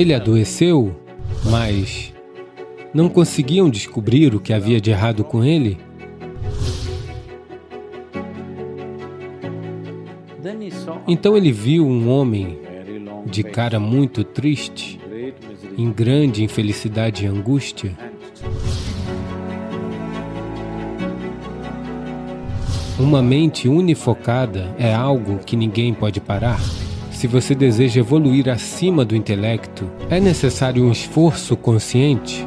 Ele adoeceu, mas não conseguiam descobrir o que havia de errado com ele? Então ele viu um homem de cara muito triste, em grande infelicidade e angústia. Uma mente unifocada é algo que ninguém pode parar. Se você deseja evoluir acima do intelecto, é necessário um esforço consciente.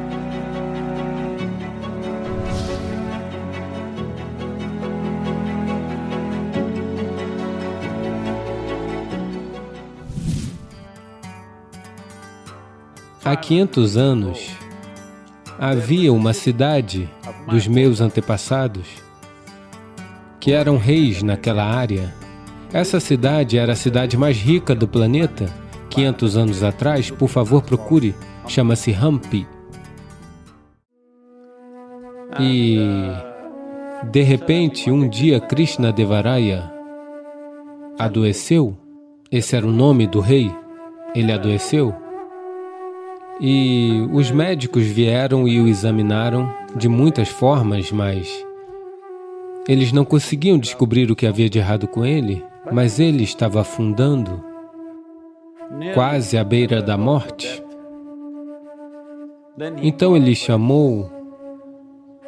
Há 500 anos, havia uma cidade dos meus antepassados que eram reis naquela área essa cidade era a cidade mais rica do planeta 500 anos atrás. Por favor, procure. Chama-se Hampi. E de repente, um dia Krishna Devaraya adoeceu. Esse era o nome do rei. Ele adoeceu. E os médicos vieram e o examinaram de muitas formas, mas eles não conseguiam descobrir o que havia de errado com ele mas ele estava afundando, quase à beira da morte. Então ele chamou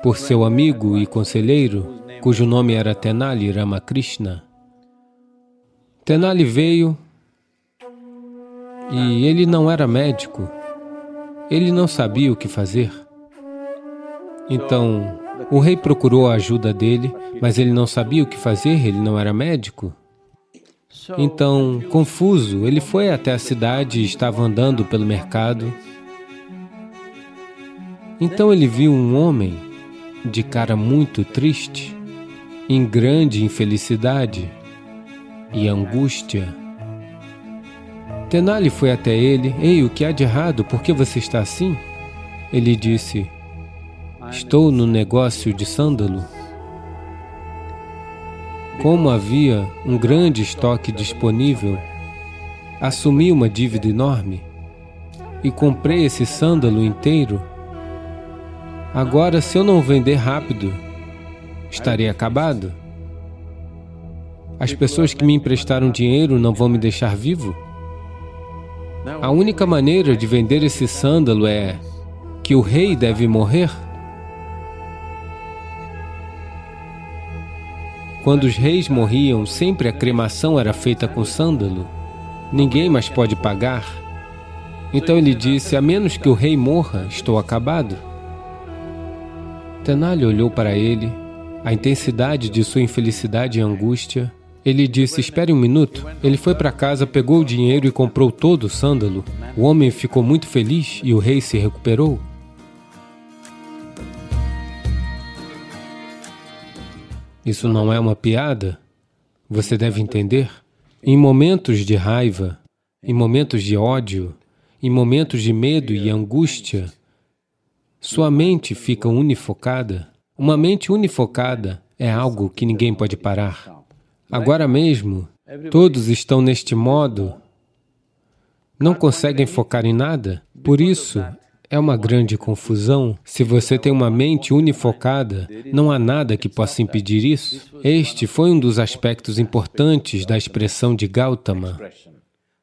por seu amigo e conselheiro, cujo nome era Tenali Ramakrishna. Tenali veio e ele não era médico, ele não sabia o que fazer. Então, o rei procurou a ajuda dele, mas ele não sabia o que fazer, ele não era médico. Então, confuso, ele foi até a cidade e estava andando pelo mercado. Então ele viu um homem de cara muito triste, em grande infelicidade e angústia. Tenali foi até ele. Ei, o que há de errado? Por que você está assim? Ele disse: Estou no negócio de sândalo. Como havia um grande estoque disponível, assumi uma dívida enorme e comprei esse sândalo inteiro. Agora, se eu não vender rápido, estarei acabado. As pessoas que me emprestaram dinheiro não vão me deixar vivo? A única maneira de vender esse sândalo é que o rei deve morrer? Quando os reis morriam, sempre a cremação era feita com sândalo. Ninguém mais pode pagar. Então ele disse: A menos que o rei morra, estou acabado. Tenali olhou para ele, a intensidade de sua infelicidade e angústia. Ele disse: Espere um minuto. Ele foi para casa, pegou o dinheiro e comprou todo o sândalo. O homem ficou muito feliz e o rei se recuperou. Isso não é uma piada? Você deve entender. Em momentos de raiva, em momentos de ódio, em momentos de medo e angústia, sua mente fica unifocada. Uma mente unifocada é algo que ninguém pode parar. Agora mesmo, todos estão neste modo, não conseguem focar em nada. Por isso, é uma grande confusão. Se você tem uma mente unifocada, não há nada que possa impedir isso. Este foi um dos aspectos importantes da expressão de Gautama,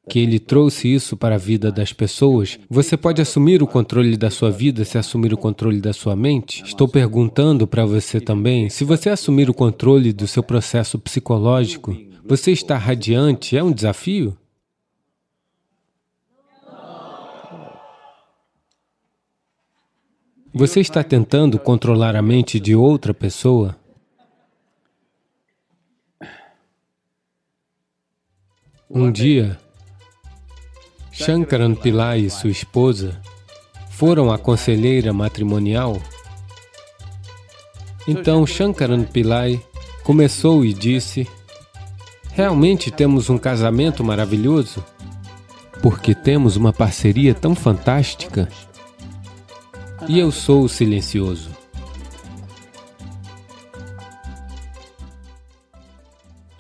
que ele trouxe isso para a vida das pessoas. Você pode assumir o controle da sua vida se assumir o controle da sua mente? Estou perguntando para você também, se você assumir o controle do seu processo psicológico, você está radiante? É um desafio? Você está tentando controlar a mente de outra pessoa? Um dia, Shankaran Pillai e sua esposa foram à conselheira matrimonial. Então Shankaran Pillai começou e disse: Realmente temos um casamento maravilhoso, porque temos uma parceria tão fantástica e eu sou o silencioso.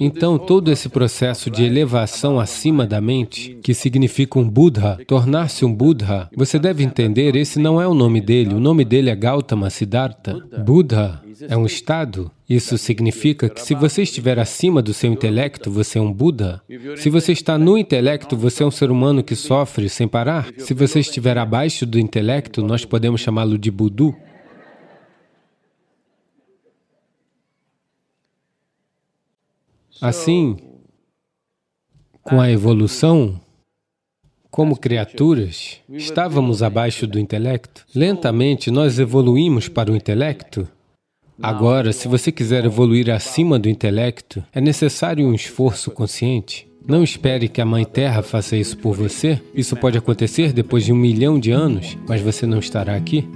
Então, todo esse processo de elevação acima da mente, que significa um Buddha, tornar-se um Buddha, você deve entender, esse não é o nome dele, o nome dele é Gautama Siddhartha. Buddha é um estado. Isso significa que se você estiver acima do seu intelecto, você é um Buda. Se você está no intelecto, você é um ser humano que sofre sem parar. Se você estiver abaixo do intelecto, nós podemos chamá-lo de Budu. Assim, com a evolução, como criaturas, estávamos abaixo do intelecto. Lentamente, nós evoluímos para o intelecto. Agora, se você quiser evoluir acima do intelecto, é necessário um esforço consciente. Não espere que a Mãe Terra faça isso por você. Isso pode acontecer depois de um milhão de anos, mas você não estará aqui.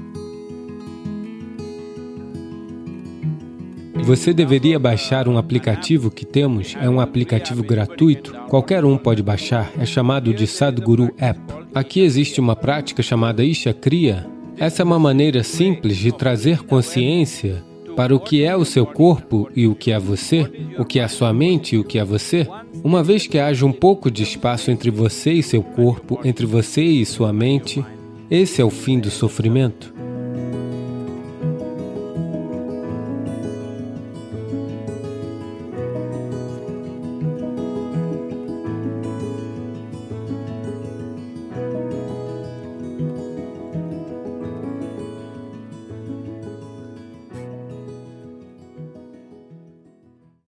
Você deveria baixar um aplicativo que temos, é um aplicativo gratuito, qualquer um pode baixar, é chamado de Sadhguru App. Aqui existe uma prática chamada Isha Kriya. Essa é uma maneira simples de trazer consciência para o que é o seu corpo e o que é você, o que é a sua mente e o que é você, uma vez que haja um pouco de espaço entre você e seu corpo, entre você e sua mente, esse é o fim do sofrimento.